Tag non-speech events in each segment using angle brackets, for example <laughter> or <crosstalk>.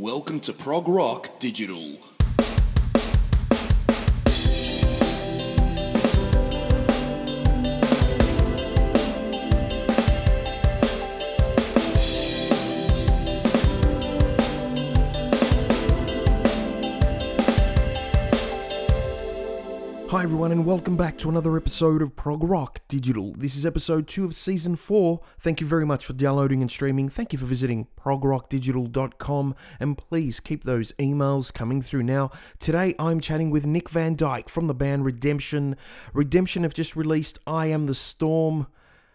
Welcome to Prog Rock Digital. Hi, everyone, and welcome back to another episode of Prog Rock Digital. This is episode 2 of season 4. Thank you very much for downloading and streaming. Thank you for visiting progrockdigital.com, and please keep those emails coming through. Now, today I'm chatting with Nick van Dyk from the band Redemption. Redemption have just released I Am the Storm,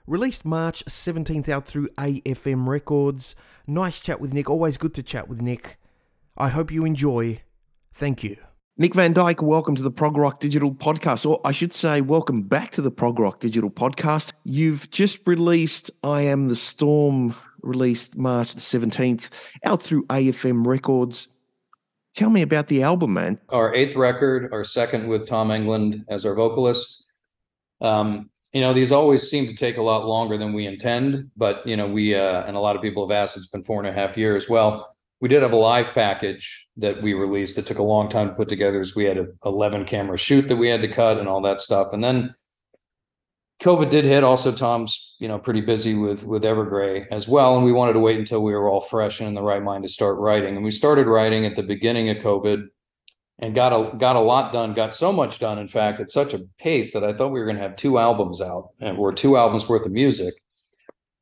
released March 17th out through AFM Records. Nice chat with Nick, always good to chat with Nick. I hope you enjoy. Thank you. Nick van Dyk, welcome to the Prog Rock Digital Podcast, or I should say, welcome back to the Prog Rock Digital Podcast. You've just released I Am the Storm, released March the 17th, out through AFM Records. Tell me about the album, man. Our eighth record, our second with Tom Englund as our vocalist. Um, you know, these always seem to take a lot longer than we intend, but, you know, we, uh, and a lot of people have asked, it's been four and a half years. Well, we did have a live package that we released that took a long time to put together as we had a 11 camera shoot that we had to cut and all that stuff. And then covid did hit. Also tom's you know pretty busy with with evergrey as well and we wanted to wait until we were all fresh and in the right mind to start writing. And we started writing at the beginning of covid and got a got a lot done got so much done in fact at such a pace that i thought we were going to have two albums out and we're two albums worth of music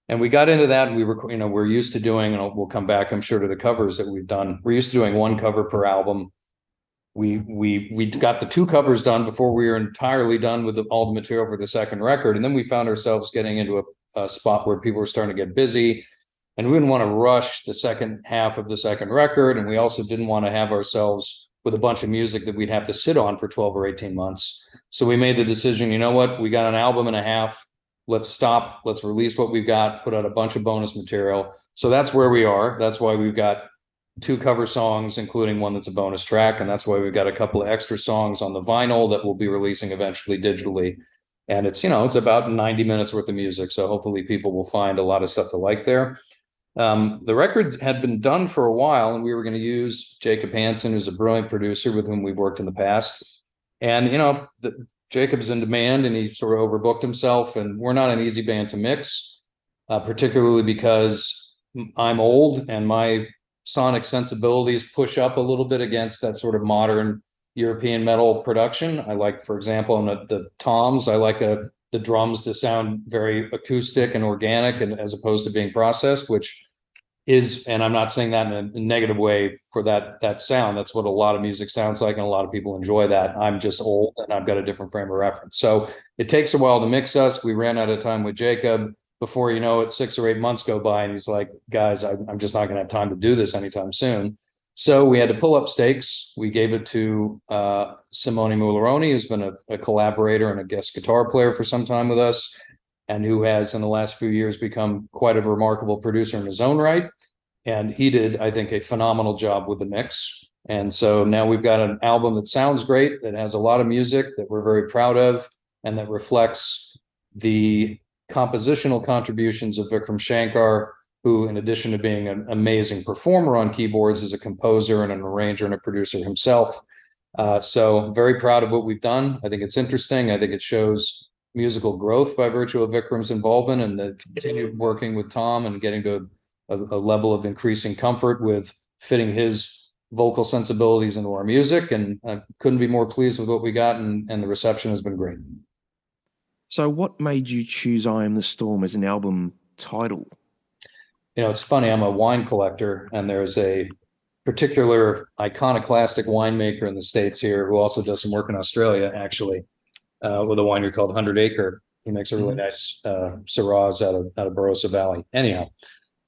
and we got into that and we were you know we're used to doing and we'll come back i'm sure to the covers that we've done. We're used to doing one cover per album. We we we got the two covers done before we were entirely done with the, all the material for the second record. And then we found ourselves getting into a, a spot where people were starting to get busy. And we didn't want to rush the second half of the second record. And we also didn't want to have ourselves with a bunch of music that we'd have to sit on for 12 or 18 months. So we made the decision you know what? We got an album and a half let's stop let's release what we've got put out a bunch of bonus material. So that's where we are. That's why we've got two cover songs including one that's a bonus track and that's why we've got a couple of extra songs on the vinyl that we'll be releasing eventually digitally. And it's you know it's about 90 minutes worth of music so hopefully people will find a lot of stuff to like there. Um, the record had been done for a while and we were going to use jacob hansen who's a brilliant producer with whom we've worked in the past. And you know the, Jacob's in demand and he sort of overbooked himself. And we're not an easy band to mix, uh, particularly because I'm old and my sonic sensibilities push up a little bit against that sort of modern European metal production. I like, for example, on the, the toms, I like a, the drums to sound very acoustic and organic and as opposed to being processed, which is and i'm not saying that in a negative way for that that sound. That's what a lot of music sounds like and a lot of people enjoy that. I'm just old and i've got a different frame of reference. So it takes a while to mix us. We ran out of time with jacob. Before you know it six or eight months go by and he's like guys I, i'm just not going to have time to do this anytime soon. So we had to pull up stakes. We gave it to uh, simone mularoni who's been a, a collaborator and a guest guitar player for some time with us and who has in the last few years become quite a remarkable producer in his own right. And he did, I think, a phenomenal job with the mix. And so now we've got an album that sounds great, that has a lot of music that we're very proud of, and that reflects the compositional contributions of Vikram Shankar, who, in addition to being an amazing performer on keyboards, is a composer and an arranger and a producer himself. Uh, so, very proud of what we've done. I think it's interesting. I think it shows musical growth by virtue of Vikram's involvement and the continued working with Tom and getting to a, a, level of increasing comfort with fitting his vocal sensibilities into our music. And I couldn't be more pleased with what we got, and, and the reception has been great. So, what made you choose I Am the Storm as an album title? You know, it's funny, I'm a wine collector, and there's a particular iconoclastic winemaker in the States here who also does some work in Australia, actually uh, with a winery called Hundred Acre. He makes a really mm-hmm. nice uh, Syrahs out of out of Barossa Valley. Anyhow,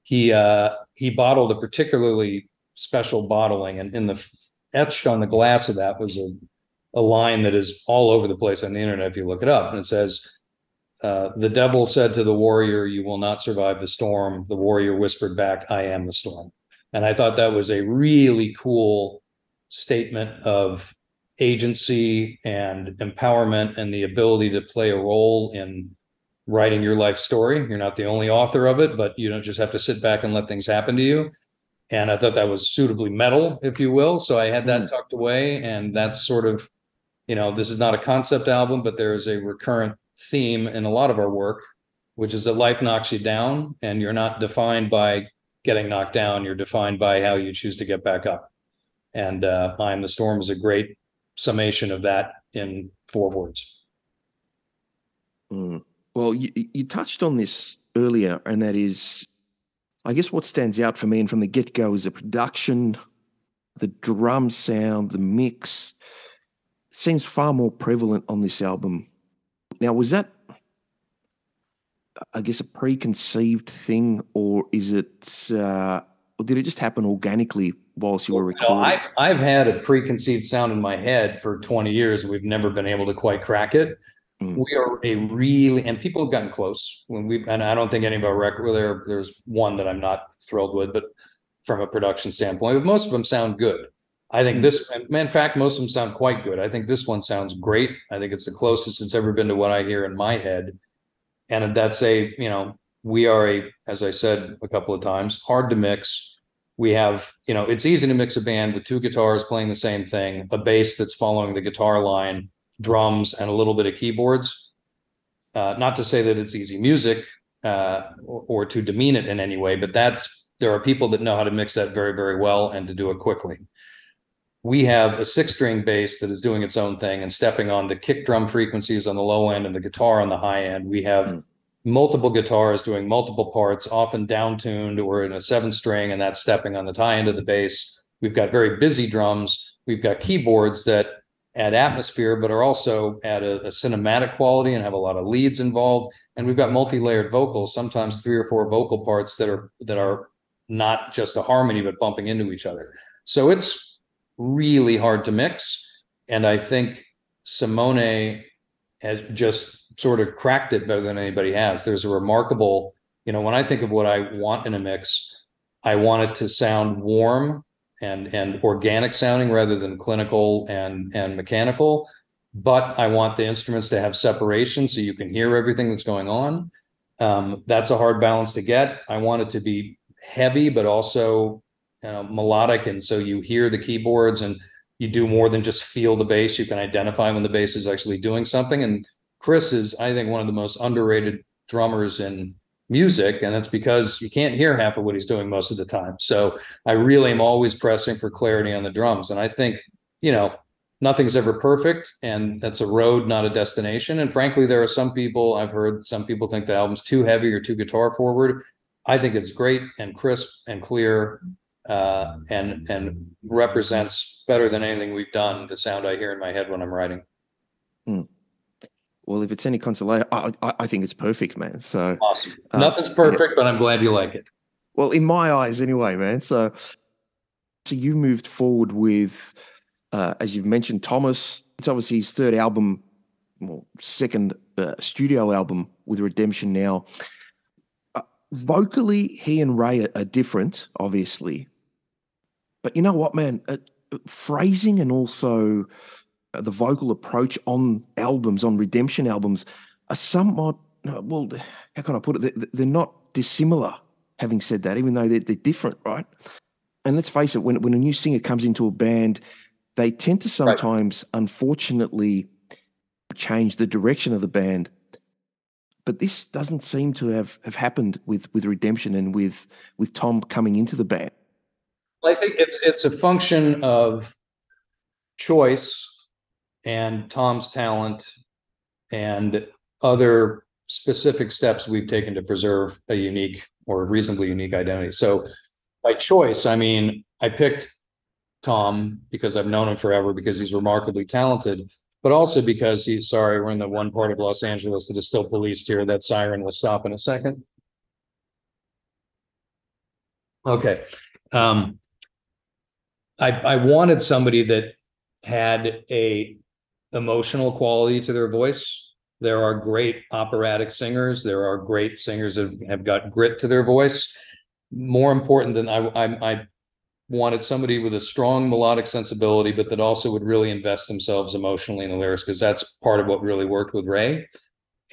he uh, he bottled a particularly special bottling, and in the etched on the glass of that was a a line that is all over the place on the internet if you look it up, and it says. Uh, the devil said to the warrior, You will not survive the storm. The warrior whispered back, I am the storm. And I thought that was a really cool statement of agency and empowerment and the ability to play a role in writing your life story. You're not the only author of it, but you don't just have to sit back and let things happen to you. and I thought that was suitably metal, if you will. So I had that tucked away, and that's sort of, you know, this is not a concept album, but there is a recurrent theme in a lot of our work, which is that life knocks you down, and you're not defined by getting knocked down. You're defined by how you choose to get back up. And uh, "I Am the Storm" is a great summation of that in four words. Mm. Well, you, you touched on this earlier, and that is, I guess, what stands out for me and from the get go is the production, the drum sound, the mix. seems far more prevalent on this album. Now, was that, I guess, a preconceived thing, or is it, uh, or did it just happen organically whilst you were recording? No, I've, I've had a preconceived sound in my head for 20 years, and we've never been able to quite crack it. Mm. We are a really, and people have gotten close when we, and I don't think any of our record, well, there, there's one that I'm not thrilled with, but from a production standpoint, but most of them sound good. I think Mm. this, in fact, most of them sound quite good. I think this one sounds great. I think it's the closest it's ever been to what I hear in my head. And that's a, you know, we are a, as I said a couple of times, hard to mix. We have, you know, it's easy to mix a band with two guitars playing the same thing, a bass that's following the guitar line, drums, and a little bit of keyboards. Uh, not to say that it's easy music uh, or, or to demean it in any way, but that's there are people that know how to mix that very, very well and to do it quickly. We have a six string bass that is doing its own thing and stepping on the kick drum frequencies on the low end and the guitar on the high end. We have Mm. Multiple guitars doing multiple parts, often down tuned or in a seven string, and that's stepping on the tie end of the bass. We've got very busy drums. We've got keyboards that add atmosphere, but are also add a, a cinematic quality and have a lot of leads involved. And we've got multi-layered vocals, sometimes three or four vocal parts that are that are not just a harmony, but bumping into each other. So it's really hard to mix. And I think Simone has just sort of cracked it better than anybody has. There's a remarkable, you know, when I think of what I want in a mix, I want it to sound warm and and organic sounding rather than clinical and and mechanical. But I want the instruments to have separation so you can hear everything that's going on. Um, that's a hard balance to get. I want it to be heavy, but also you know, melodic, and so you hear the keyboards and you do more than just feel the bass. You can identify when the bass is actually doing something. And Chris is, I think, one of the most underrated drummers in music, and it's because you can't hear half of what he's doing most of the time. So I really am always pressing for clarity on the drums, and I think you know nothing's ever perfect, and that's a road, not a destination. And frankly, there are some people I've heard some people think the album's too heavy or too guitar forward. I think it's great and crisp and clear uh, and and represents better than anything we've done the sound I hear in my head when I'm writing. Well, if it's any consolation, I, I, I think it's perfect, man. So, Awesome. Uh, Nothing's perfect, but I'm glad you like it. well, in my eyes, anyway, man. So, so you moved forward with, uh, as you've mentioned, Thomas. It's obviously his third album, well, second uh, studio album with Redemption. Now, uh, vocally, he and Ray are, are different, obviously. But you know what, man? Uh, phrasing and also uh, the vocal approach on albums, on Redemption albums, are somewhat, well, how can I put it? They- They're not dissimilar, having said that, even though they're, they're different, right? And let's face it, when, when a new singer comes into a band, they tend to sometimes, unfortunately, change the direction of the band. But this doesn't seem to have, have happened with, with Redemption and with, with Tom coming into the band. I think it's it's a function of choice and Tom's talent and other specific steps we've taken to preserve a unique or reasonably unique identity. So by choice, I mean I picked Tom because I've known him forever because he's remarkably talented, but also because he's sorry, we're in the one part of Los Angeles that is still policed here. That siren will stop in a second. Okay. Um, I, I wanted somebody that had a emotional quality to their voice. There are great operatic singers. There are great singers that have got grit to their voice. More important than I, I, I wanted somebody with a strong melodic sensibility, but that also would really invest themselves emotionally in the lyrics because that's part of what really worked with Ray.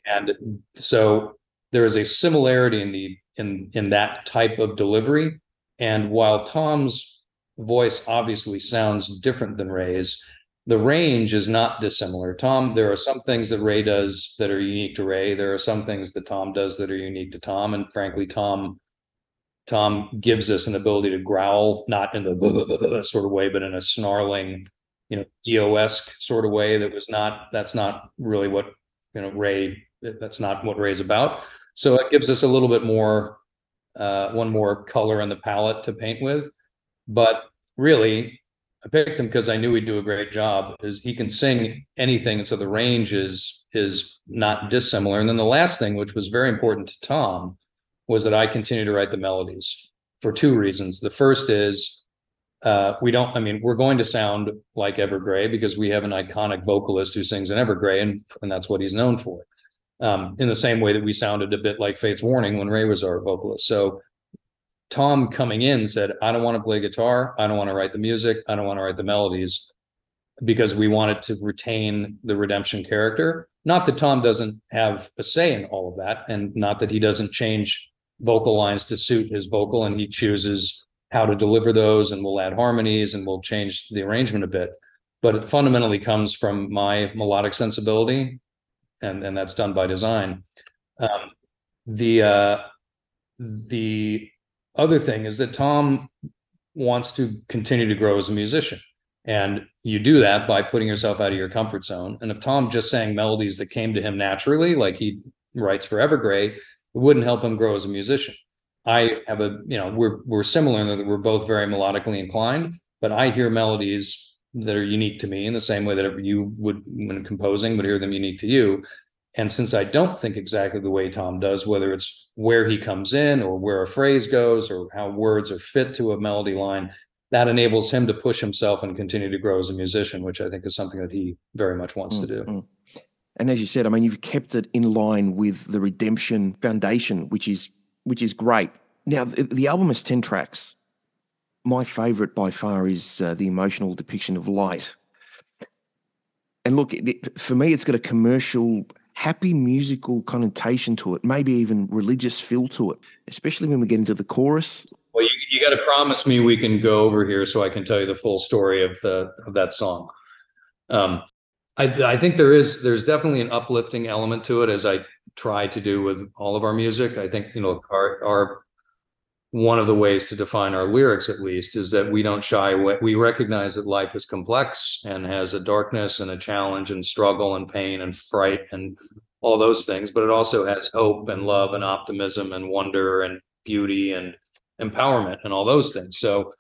And so there is a similarity in the in in that type of delivery And while Tom's voice obviously sounds different than Ray's, the range is not dissimilar. Tom, there are some things that Ray does that are unique to Ray. There are some things that Tom does that are unique to Tom. And frankly, Tom Tom gives us an ability to growl, not in the <laughs> sort of way, but in a snarling, you know, Dio-esque sort of way that was not, that's not really what, you know, Ray, that's not what Ray's about. So it gives us a little bit more, uh, one more color in the palette to paint with. But really, I picked him because I knew he'd do a great job. Is he can sing anything, and so the range is is not dissimilar. And then the last thing, which was very important to Tom, was that I continue to write the melodies for two reasons. The first is uh, we don't, I mean, we're going to sound like Evergrey because we have an iconic vocalist who sings in Evergrey, and, and that's what he's known for. Um, in the same way that we sounded a bit like Fates Warning when Ray was our vocalist. So Tom coming in said, I don't want to play guitar. I don't want to write the music. I don't want to write the melodies because we wanted to retain the redemption character. Not that Tom doesn't have a say in all of that, and not that he doesn't change vocal lines to suit his vocal and he chooses how to deliver those and we'll add harmonies and we'll change the arrangement a bit but it fundamentally comes from my melodic sensibility and and that's done by design um, the uh, the other thing is that tom wants to continue to grow as a musician and you do that by putting yourself out of your comfort zone and if tom just sang melodies that came to him naturally like he writes for evergrey it wouldn't help him grow as a musician. I have a, you know, we're we're similar in that we're both very melodically inclined, but I hear melodies that are unique to me in the same way that you would when composing, but hear them unique to you. And since I don't think exactly the way Tom does, whether it's where he comes in or where a phrase goes or how words are fit to a melody line, that enables him to push himself and continue to grow as a musician, which I think is something that he very much wants mm-hmm. to do. Mm. And as you said, I mean, you've kept it in line with the Redemption Foundation, which is which is great. Now, the, the album has ten tracks. My favourite by far is uh, the emotional depiction of light. And look, it, for me, it's got a commercial, happy musical connotation to it, maybe even religious feel to it, especially when we get into the chorus. Well, you, you got to promise me we can go over here so I can tell you the full story of the of that song. Um, I, I think there is there's definitely an uplifting element to it as I try to do with all of our music. I think you know our our one of the ways to define our lyrics at least is that we don't shy away we recognize that life is complex and has a darkness and a challenge and struggle and pain and fright and all those things but it also has hope and love and optimism and wonder and beauty and empowerment and all those things. So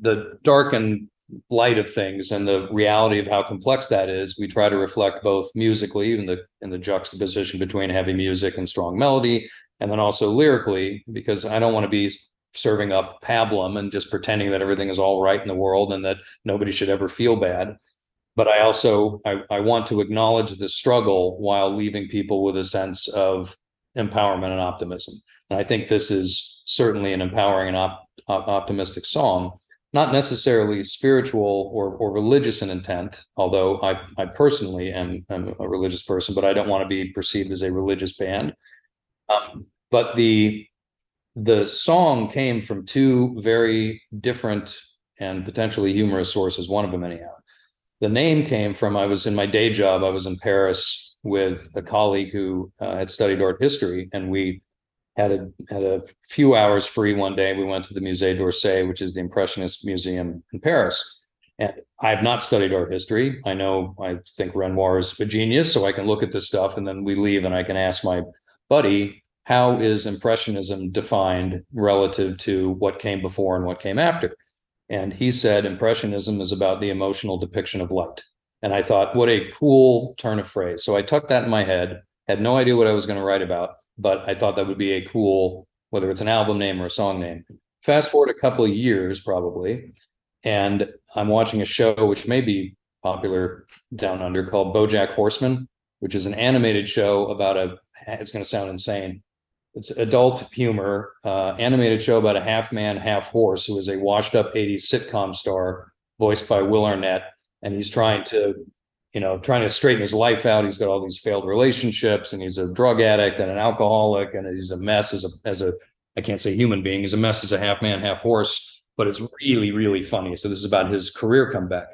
the dark and light of things and the reality of how complex that is, we try to reflect both musically in the in the juxtaposition between heavy music and strong melody, and then also lyrically, because I don't want to be serving up pablum and just pretending that everything is all right in the world and that nobody should ever feel bad. But I also I, I want to acknowledge the struggle while leaving people with a sense of empowerment and optimism. And I think this is certainly an empowering and op- optimistic song not necessarily spiritual or, or religious in intent, although I, I personally am, am a religious person, but I don't want to be perceived as a religious band. Um, but the the song came from two very different and potentially humorous sources, one of them anyhow. The name came from I was in my day job, I was in Paris with a colleague who uh, had studied art history, and we had a had a few hours free one day. We went to the Musée d'Orsay, which is the Impressionist museum in Paris. And I have not studied art history. I know I think Renoir is a genius, so I can look at this stuff and then we leave and I can ask my buddy, how is Impressionism defined relative to what came before and what came after? And he said Impressionism is about the emotional depiction of light. And I thought, what a cool turn of phrase. So I tucked that in my head, had no idea what I was going to write about but I thought that would be a cool, whether it's an album name or a song name. Fast forward a couple of years, probably, and I'm watching a show which may be popular down under called BoJack Horseman, which is an animated show about a. It's going to sound insane. It's adult humor, uh, animated show about a half man, half horse who is a washed up 80s sitcom star voiced by Will Arnett. And he's trying to you know, trying to straighten his life out. He's got all these failed relationships and he's a drug addict and an alcoholic and he's a mess as a as a I can't say human being. He's a mess as a half man, half horse, but it's really, really funny. So this is about his career comeback.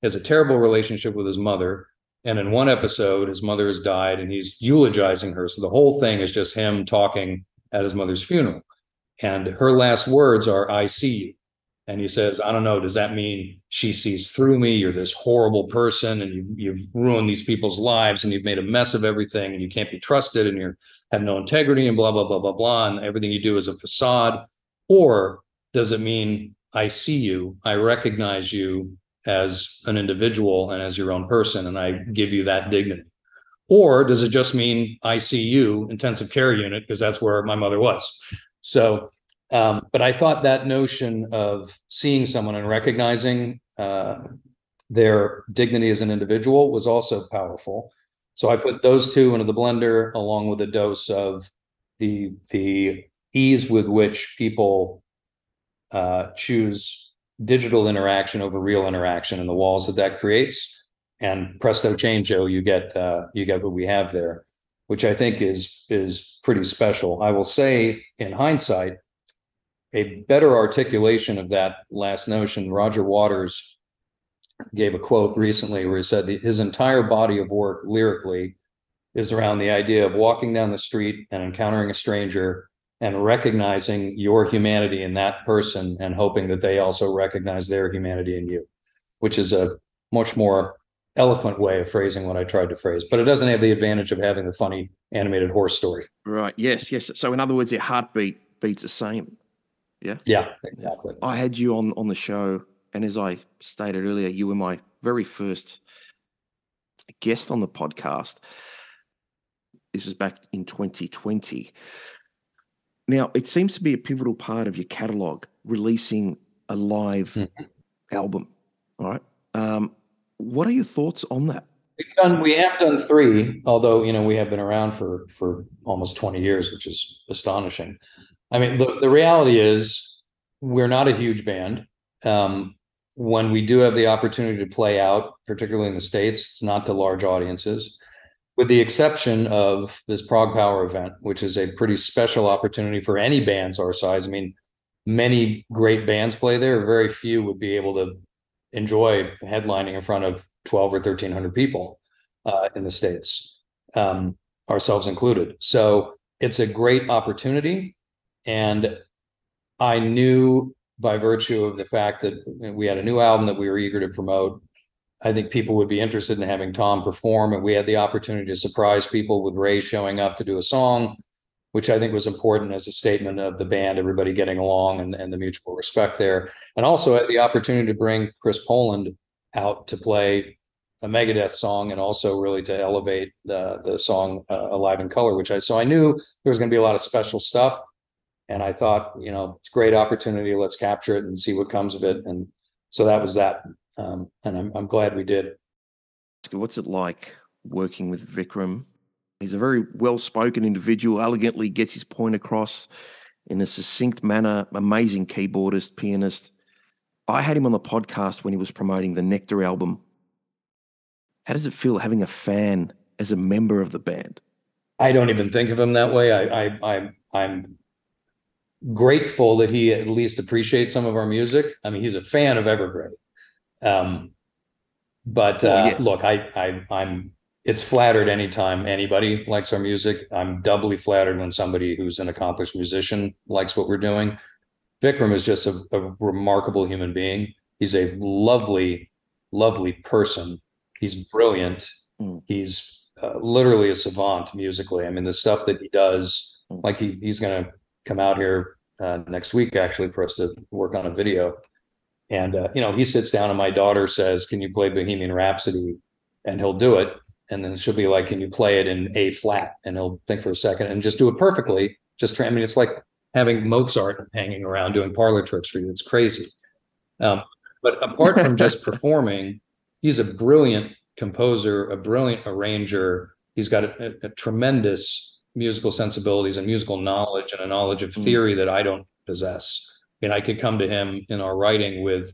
He has a terrible relationship with his mother. And in one episode, his mother has died and he's eulogizing her. So the whole thing is just him talking at his mother's funeral. And her last words are, I see you. And he says, I don't know, does that mean she sees through me? You're this horrible person and you've, you've ruined these people's lives and you've made a mess of everything and you can't be trusted and you have no integrity and blah, blah, blah, blah, blah. And everything you do is a facade. Or does it mean I see you, I recognize you as an individual and as your own person, and I give you that dignity? Or does it just mean ICU, intensive care unit, because that's where my mother was? So um, but I thought that notion of seeing someone and recognizing uh, their dignity as an individual was also powerful. So I put those two into the blender along with a dose of the the ease with which people uh, choose digital interaction over real interaction and the walls that that creates. And presto changeo, you get uh, you get what we have there, which I think is is pretty special. I will say, in hindsight, a better articulation of that last notion, Roger Waters gave a quote recently where he said his entire body of work lyrically is around the idea of walking down the street and encountering a stranger and recognizing your humanity in that person and hoping that they also recognize their humanity in you, which is a much more eloquent way of phrasing what I tried to phrase. But it doesn't have the advantage of having the funny animated horse story. Right. Yes. Yes. So in other words, your heartbeat beats the same. Yeah. Yeah, exactly. I had you on on the show, and as I stated earlier, you were my very first guest on the podcast. This was back in 2020. Now, it seems to be a pivotal part of your catalog, releasing a live mm-hmm. album. All right. Um, what are your thoughts on that? We've done, we have done three, although you know we have been around for for almost 20 years, which is astonishing. I mean, the, the reality is we're not a huge band. Um, when we do have the opportunity to play out, particularly in the States, it's not to large audiences, with the exception of this Prog Power event, which is a pretty special opportunity for any bands our size. I mean, many great bands play there. Very few would be able to enjoy headlining in front of 12 or 1300 people uh, in the States, um, ourselves included. So it's a great opportunity. And I knew by virtue of the fact that we had a new album that we were eager to promote, I think people would be interested in having Tom perform. And we had the opportunity to surprise people with Ray showing up to do a song, which I think was important as a statement of the band, everybody getting along and, and the mutual respect there. And also had the opportunity to bring Chris Poland out to play a Megadeth song and also really to elevate the the song uh, Alive in Color, which I so I knew there was going to be a lot of special stuff and I thought, you know, it's a great opportunity. Let's capture it and see what comes of it. And so that was that. Um, and I'm, I'm glad we did. What's it like working with Vikram? He's a very well spoken individual, elegantly gets his point across in a succinct manner, amazing keyboardist, pianist. I had him on the podcast when he was promoting the Nectar album. How does it feel having a fan as a member of the band? I don't even think of him that way. I, I, I I'm grateful that he at least appreciates some of our music. I mean, he's a fan of Evergrey. Um, but oh, uh, yes. look, I, I, I'm. It's flattered anytime anybody likes our music. I'm doubly flattered when somebody who's an accomplished musician likes what we're doing. Vikram is just a, a remarkable human being. He's a lovely, lovely person. He's brilliant. Mm. He's uh, literally a savant musically. I mean, the stuff that he does, mm. like he he's gonna come out here uh, next week actually for us to work on a video. And uh, you know, he sits down and my daughter says, "Can you play Bohemian Rhapsody?" And he'll do it. And then she'll be like, "Can you play it in A flat?" And he'll think for a second and just do it perfectly. Just I mean, it's like having Mozart hanging around doing parlor tricks for you. It's crazy. Um, but apart from just <laughs> performing, he's a brilliant composer, a brilliant arranger. He's got a, a, a tremendous musical sensibilities and musical knowledge and a knowledge of hmm. theory mm. that I don't possess. And I could come to him in our writing with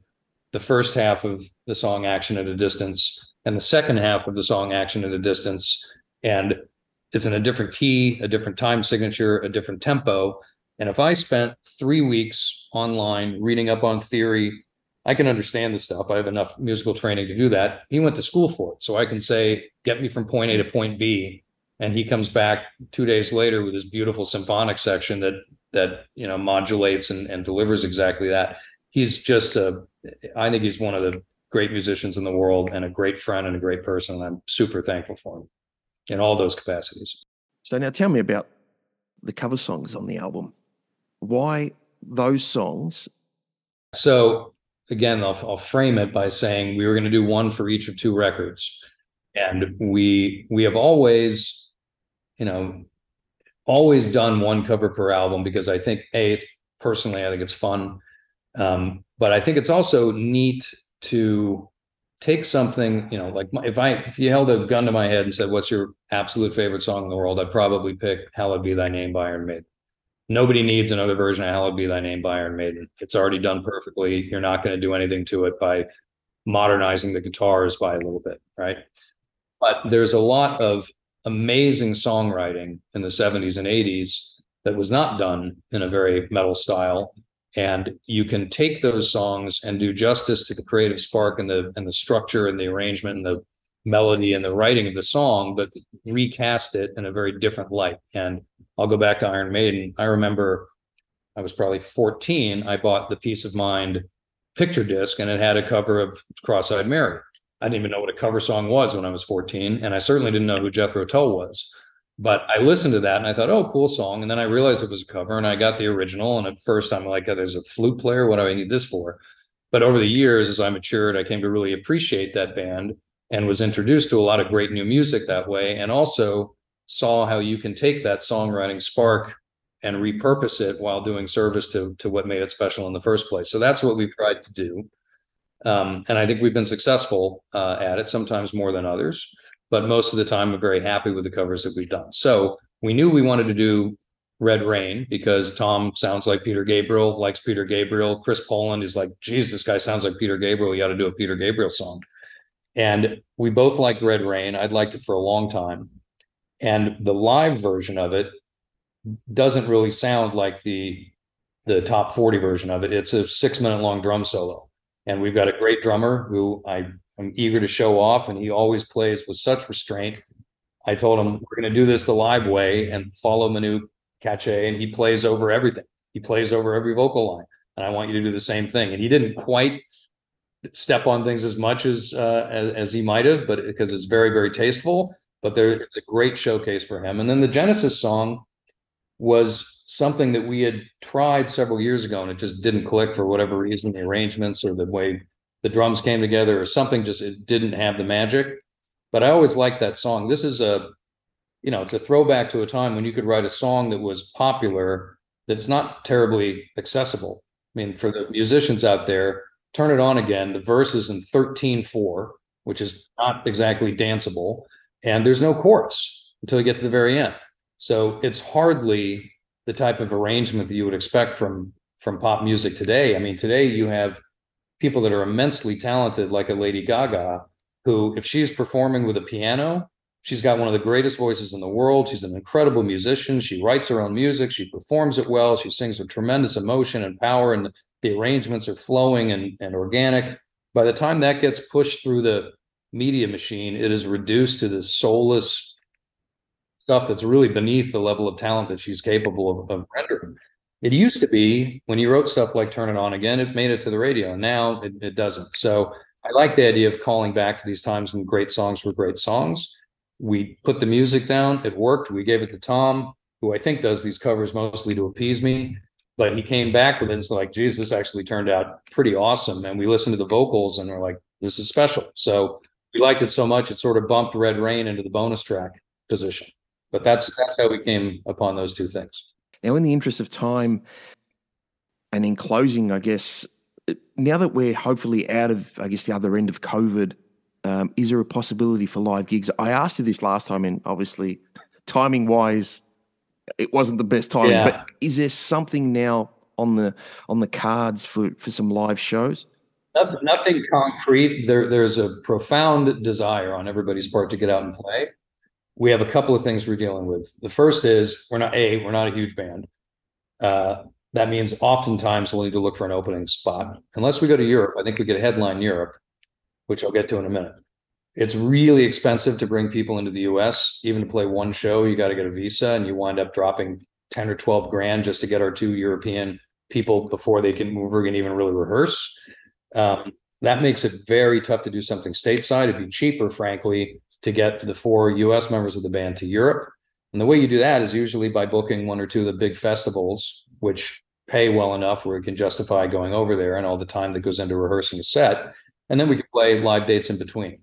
the first half of the song Action at a Distance and the second half of the song Action at a Distance. And it's in a different key, a different time signature, a different tempo. And if I spent three weeks online reading up on theory, I can understand the stuff. I have enough musical training to do that. He went to school for it. So I can say, get me from point A to point B. And he comes back two days later with this beautiful symphonic section that that you know modulates and, and delivers exactly that. He's just a I think he's one of the great musicians in the world and a great friend and a great person. And I'm super thankful for him in all those capacities. So now tell me about the cover songs on the album. Why those songs? So again, I'll, I'll frame it by saying we were going to do one for each of two records, and we we have always, you know, always done one cover per album because I think a it's personally I think it's fun, um, but I think it's also neat to take something you know like if i if you held a gun to my head and said what's your absolute favorite song in the world? I'd probably pick hallowed be thy name by iron maiden. Nobody needs another version of hallowed be thy name by iron maiden. It's already done perfectly. You're not going to do anything to it by modernizing the guitars by a little bit right? But there's a lot of amazing songwriting in the 70s and 80s that was not done in a very metal style. And you can take those songs and do justice to the creative spark and the and the structure and the arrangement and the melody and the writing of the song but recast it in a very different light. And i'll go back to iron maiden. I remember i was probably 14 i bought the piece of mind picture disc and it had a cover of cross-eyed mary i didn't even know what a cover song was when i was 14 and i certainly didn't know who jethro tull was but I listened to that and I thought, oh, cool song. And then I realized it was a cover and I got the original. And at first I'm like, oh, there's a flute player. What do I need this for? But over the years, as I matured, I came to really appreciate that band and was introduced to a lot of great new music that way. And also saw how you can take that songwriting spark and repurpose it while doing service to, to what made it special in the first place. So that's what we've tried to do. Um, and I think we've been successful uh, at it, sometimes more than others but most of the time we're very happy with the covers that we've done. So we knew we wanted to do Red Rain because Tom sounds like Peter Gabriel, likes Peter Gabriel. Chris Poland is like, geez, this guy sounds like Peter Gabriel. You got to do a Peter Gabriel song. And we both liked Red Rain. I'd liked it for a long time. And the live version of it doesn't really sound like the the top 40 version of it. It's a six minute long drum solo. And we've got a great drummer who I I'm eager to show off, and he always plays with such restraint. I told him we're going to do this the live way and follow Manu Katché, and he plays over everything. He plays over every vocal line, and I want you to do the same thing. And he didn't quite step on things as much as uh, as, as he might have, but because it's very very tasteful. But there's a great showcase for him. And then the Genesis song was something that we had tried several years ago, and it just didn't click for whatever reason, the arrangements or the way the drums came together or something just it didn't have the magic. But i always liked that song. This is a you know it's a throwback to a time when you could write a song that was popular that's not terribly accessible. I mean for the musicians out there turn it on again the verse is in 13 4 which is not exactly danceable and there's no chorus until you get to the very end. So it's hardly the type of arrangement that you would expect from from pop music today i mean today you have people that are immensely talented, like a Lady Gaga, who, if she's performing with a piano, she's got one of the greatest voices in the world. She's an incredible musician. She writes her own music. She performs it well. She sings with tremendous emotion and power, and the arrangements are flowing and, and organic. By the time that gets pushed through the media machine, it is reduced to this soulless stuff that's really beneath the level of talent that she's capable of, of rendering. It used to be when you wrote stuff like Turn It On Again, it made it to the radio. Now it, it doesn't. So I like the idea of calling back to these times when great songs were great songs. We put the music down, it worked. We gave it to Tom, who I think does these covers mostly to appease me. But he came back with it. It's like, geez, this actually turned out pretty awesome. And we listened to the vocals and we're like, this is special. So we liked it so much, it sort of bumped Red Rain into the bonus track position. But that's that's how we came upon those two things. Now, in the interest of time, and in closing, I guess now that we're hopefully out of, I guess, the other end of COVID, um, is there a possibility for live gigs? I asked you this last time, and obviously, <laughs> timing wise, it wasn't the best timing. Yeah. But is there something now on the on the cards for for some live shows? Nothing, nothing concrete. There, there's a profound desire on everybody's part to get out and play we have a couple of things we're dealing with. The first is we're not a we're not a huge band. uh, that means oftentimes we'll need to look for an opening spot. Unless we go to Europe, I think we get a headline Europe, which I'll get to in a minute. It's really expensive to bring people into the US. Even to play one show, you got to get a visa and you wind up dropping 10 or 12 grand just to get our two European people before they can move or can even really rehearse. Um, that makes it very tough to do something stateside. It'd be cheaper, frankly, to get the four US members of the band to Europe. And the way you do that is usually by booking one or two of the big festivals, which pay well enough where we can justify going over there and all the time that goes into rehearsing a set. And then we can play live dates in between.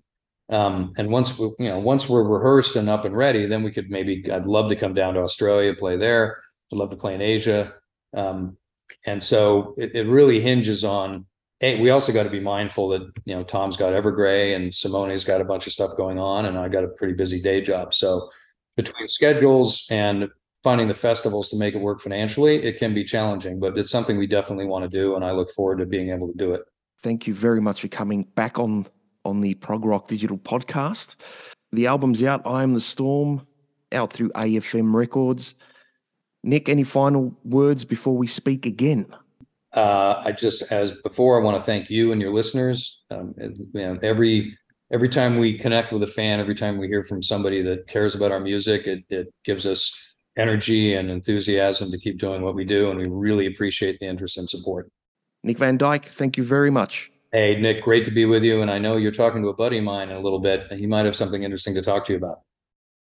Um, and once we, you know, once we're rehearsed and up and ready, then we could maybe. I'd love to come down to Australia, play there. I'd love to play in Asia. Um, and so it, it really hinges on hey, we also got to be mindful that you know Tom's got Evergrey and Simone's got a bunch of stuff going on, and I got a pretty busy day job. So between schedules and finding the festivals to make it work financially, it can be challenging, but it's something we definitely want to do, and I look forward to being able to do it. Thank you very much for coming back on on the Prog Rock Digital podcast. The album's out. I am the Storm, out through AFM Records. Nick, any final words before we speak again? Uh, I just, as before, I want to thank you and your listeners. Um, you know, every every time we connect with a fan, every time we hear from somebody that cares about our music, it it gives us energy and enthusiasm to keep doing what we do, and we really appreciate the interest and support. Nick van Dyk, thank you very much. Hey, Nick, great to be with you. And I know you're talking to a buddy of mine in a little bit, he might have something interesting to talk to you about.